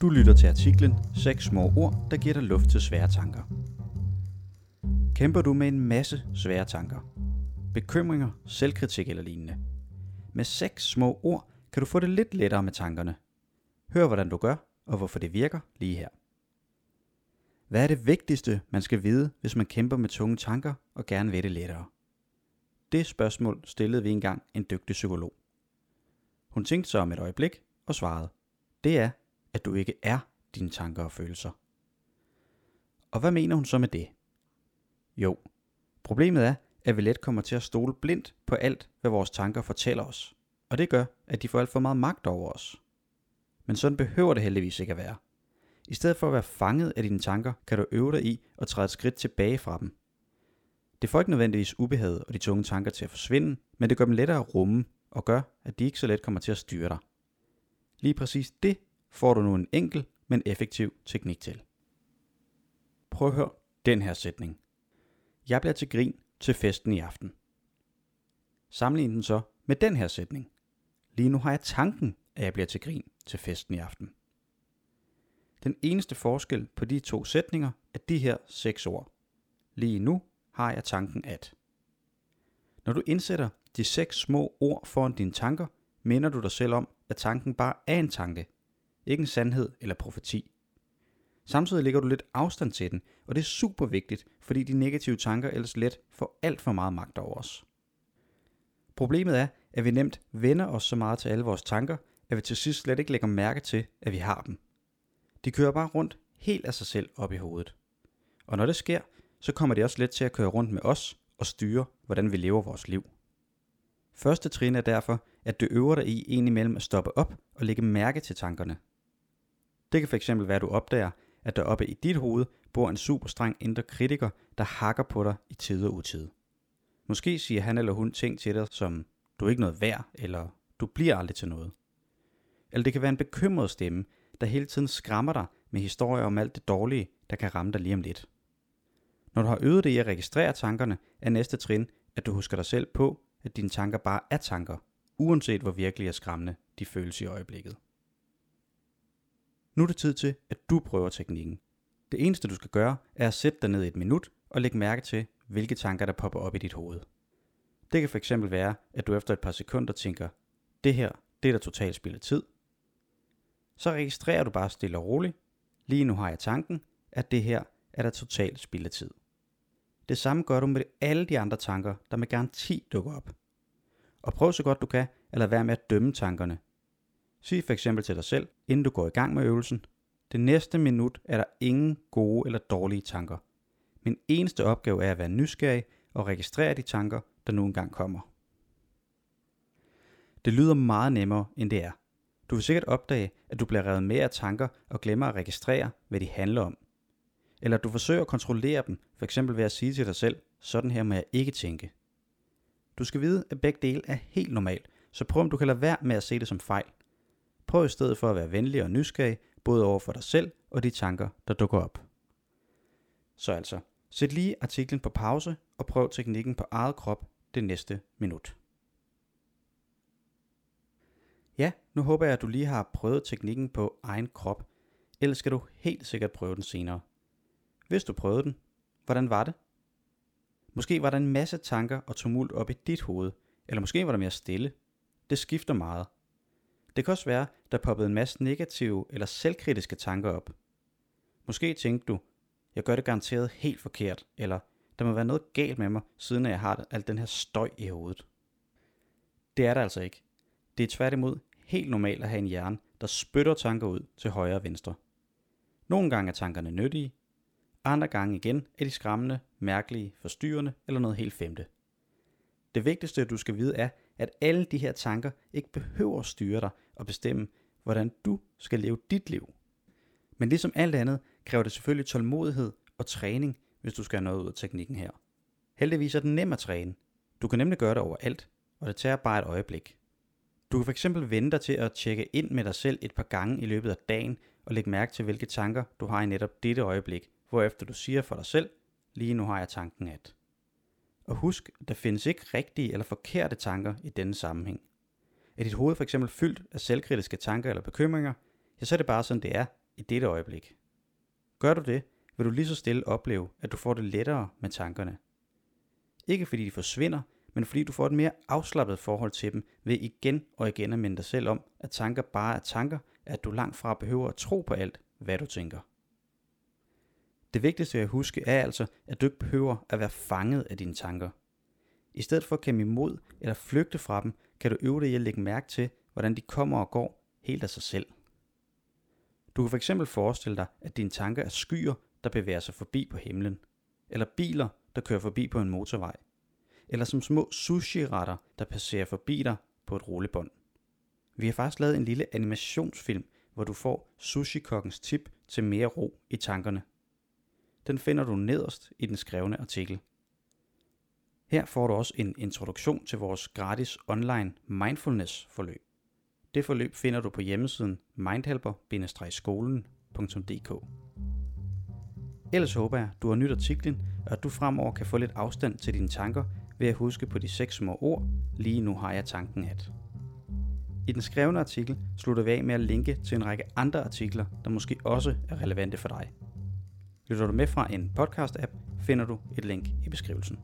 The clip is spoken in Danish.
Du lytter til artiklen 6 små ord, der giver dig luft til svære tanker. Kæmper du med en masse svære tanker? Bekymringer, selvkritik eller lignende? Med seks små ord kan du få det lidt lettere med tankerne. Hør hvordan du gør, og hvorfor det virker lige her. Hvad er det vigtigste, man skal vide, hvis man kæmper med tunge tanker og gerne vil det lettere? Det spørgsmål stillede vi engang en dygtig psykolog. Hun tænkte sig om et øjeblik og svarede, det er, at du ikke er dine tanker og følelser. Og hvad mener hun så med det? Jo, problemet er, at vi let kommer til at stole blindt på alt, hvad vores tanker fortæller os. Og det gør, at de får alt for meget magt over os. Men sådan behøver det heldigvis ikke at være. I stedet for at være fanget af dine tanker, kan du øve dig i at træde et skridt tilbage fra dem. Det får ikke nødvendigvis ubehaget og de tunge tanker til at forsvinde, men det gør dem lettere at rumme og gør, at de ikke så let kommer til at styre dig. Lige præcis det får du nu en enkel, men effektiv teknik til. Prøv at høre den her sætning. Jeg bliver til grin til festen i aften. Sammenlign den så med den her sætning. Lige nu har jeg tanken, at jeg bliver til grin til festen i aften. Den eneste forskel på de to sætninger er de her seks ord. Lige nu har jeg tanken at. Når du indsætter de seks små ord foran dine tanker, minder du dig selv om, at tanken bare er en tanke, ikke en sandhed eller profeti. Samtidig lægger du lidt afstand til den, og det er super vigtigt, fordi de negative tanker ellers let får alt for meget magt over os. Problemet er, at vi nemt vender os så meget til alle vores tanker, at vi til sidst slet ikke lægger mærke til, at vi har dem. De kører bare rundt helt af sig selv op i hovedet. Og når det sker, så kommer de også let til at køre rundt med os og styre, hvordan vi lever vores liv. Første trin er derfor, at du øver dig i indimellem at stoppe op og lægge mærke til tankerne. Det kan fx være, at du opdager, at der oppe i dit hoved bor en super streng indre kritiker, der hakker på dig i tid og utid. Måske siger han eller hun ting til dig som, du er ikke noget værd, eller du bliver aldrig til noget. Eller det kan være en bekymret stemme, der hele tiden skræmmer dig med historier om alt det dårlige, der kan ramme dig lige om lidt. Når du har øvet dig i at registrere tankerne, er næste trin, at du husker dig selv på, at dine tanker bare er tanker, uanset hvor virkelig og skræmmende de føles i øjeblikket. Nu er det tid til, at du prøver teknikken. Det eneste du skal gøre, er at sætte dig ned i et minut og lægge mærke til, hvilke tanker der popper op i dit hoved. Det kan fx være, at du efter et par sekunder tænker, det her, det er da totalt spild af tid. Så registrerer du bare stille og roligt, lige nu har jeg tanken, at det her er da totalt spild af tid. Det samme gør du med alle de andre tanker, der med garanti dukker op. Og prøv så godt du kan at lade være med at dømme tankerne. Sig for eksempel til dig selv, inden du går i gang med øvelsen, det næste minut er der ingen gode eller dårlige tanker. Min eneste opgave er at være nysgerrig og registrere de tanker, der nu engang kommer. Det lyder meget nemmere, end det er. Du vil sikkert opdage, at du bliver revet med af tanker og glemmer at registrere, hvad de handler om. Eller at du forsøger at kontrollere dem, for eksempel ved at sige til dig selv, sådan her må jeg ikke tænke. Du skal vide, at begge dele er helt normalt, så prøv om du kan lade være med at se det som fejl. Prøv i stedet for at være venlig og nysgerrig, både over for dig selv og de tanker, der dukker op. Så altså, sæt lige artiklen på pause og prøv teknikken på eget krop det næste minut. Ja, nu håber jeg, at du lige har prøvet teknikken på egen krop, ellers skal du helt sikkert prøve den senere. Hvis du prøvede den, hvordan var det? Måske var der en masse tanker og tumult op i dit hoved, eller måske var der mere stille. Det skifter meget. Det kan også være, der poppede en masse negative eller selvkritiske tanker op. Måske tænkte du, jeg gør det garanteret helt forkert, eller der må være noget galt med mig, siden jeg har al den her støj i hovedet. Det er der altså ikke. Det er tværtimod helt normalt at have en hjerne, der spytter tanker ud til højre og venstre. Nogle gange er tankerne nyttige, andre gange igen er de skræmmende, mærkelige, forstyrrende eller noget helt femte. Det vigtigste, du skal vide, er, at alle de her tanker ikke behøver at styre dig og bestemme, hvordan du skal leve dit liv. Men ligesom alt andet, kræver det selvfølgelig tålmodighed og træning, hvis du skal have noget ud af teknikken her. Heldigvis er den nem at træne. Du kan nemlig gøre det overalt, og det tager bare et øjeblik. Du kan fx vente dig til at tjekke ind med dig selv et par gange i løbet af dagen, og lægge mærke til, hvilke tanker du har i netop dette øjeblik, hvorefter du siger for dig selv, lige nu har jeg tanken at. Og husk, der findes ikke rigtige eller forkerte tanker i denne sammenhæng. Er dit hoved for eksempel fyldt af selvkritiske tanker eller bekymringer, ja, så er det bare sådan, det er i dette øjeblik. Gør du det, vil du lige så stille opleve, at du får det lettere med tankerne. Ikke fordi de forsvinder, men fordi du får et mere afslappet forhold til dem ved igen og igen at minde dig selv om, at tanker bare er tanker, at du langt fra behøver at tro på alt, hvad du tænker. Det vigtigste at huske er altså, at du ikke behøver at være fanget af dine tanker. I stedet for at kæmpe imod eller flygte fra dem, kan du øve dig i at lægge mærke til, hvordan de kommer og går helt af sig selv. Du kan fx forestille dig, at dine tanker er skyer, der bevæger sig forbi på himlen, eller biler, der kører forbi på en motorvej, eller som små sushi-retter, der passerer forbi dig på et rullebånd. Vi har faktisk lavet en lille animationsfilm, hvor du får sushi-kokkens tip til mere ro i tankerne. Den finder du nederst i den skrevne artikel. Her får du også en introduktion til vores gratis online mindfulness forløb. Det forløb finder du på hjemmesiden mindhelper-skolen.dk. Ellers håber jeg, du har nyt artiklen, og at du fremover kan få lidt afstand til dine tanker ved at huske på de seks små ord, lige nu har jeg tanken at. I den skrevne artikel slutter vi af med at linke til en række andre artikler, der måske også er relevante for dig. Lytter du med fra en podcast-app, finder du et link i beskrivelsen.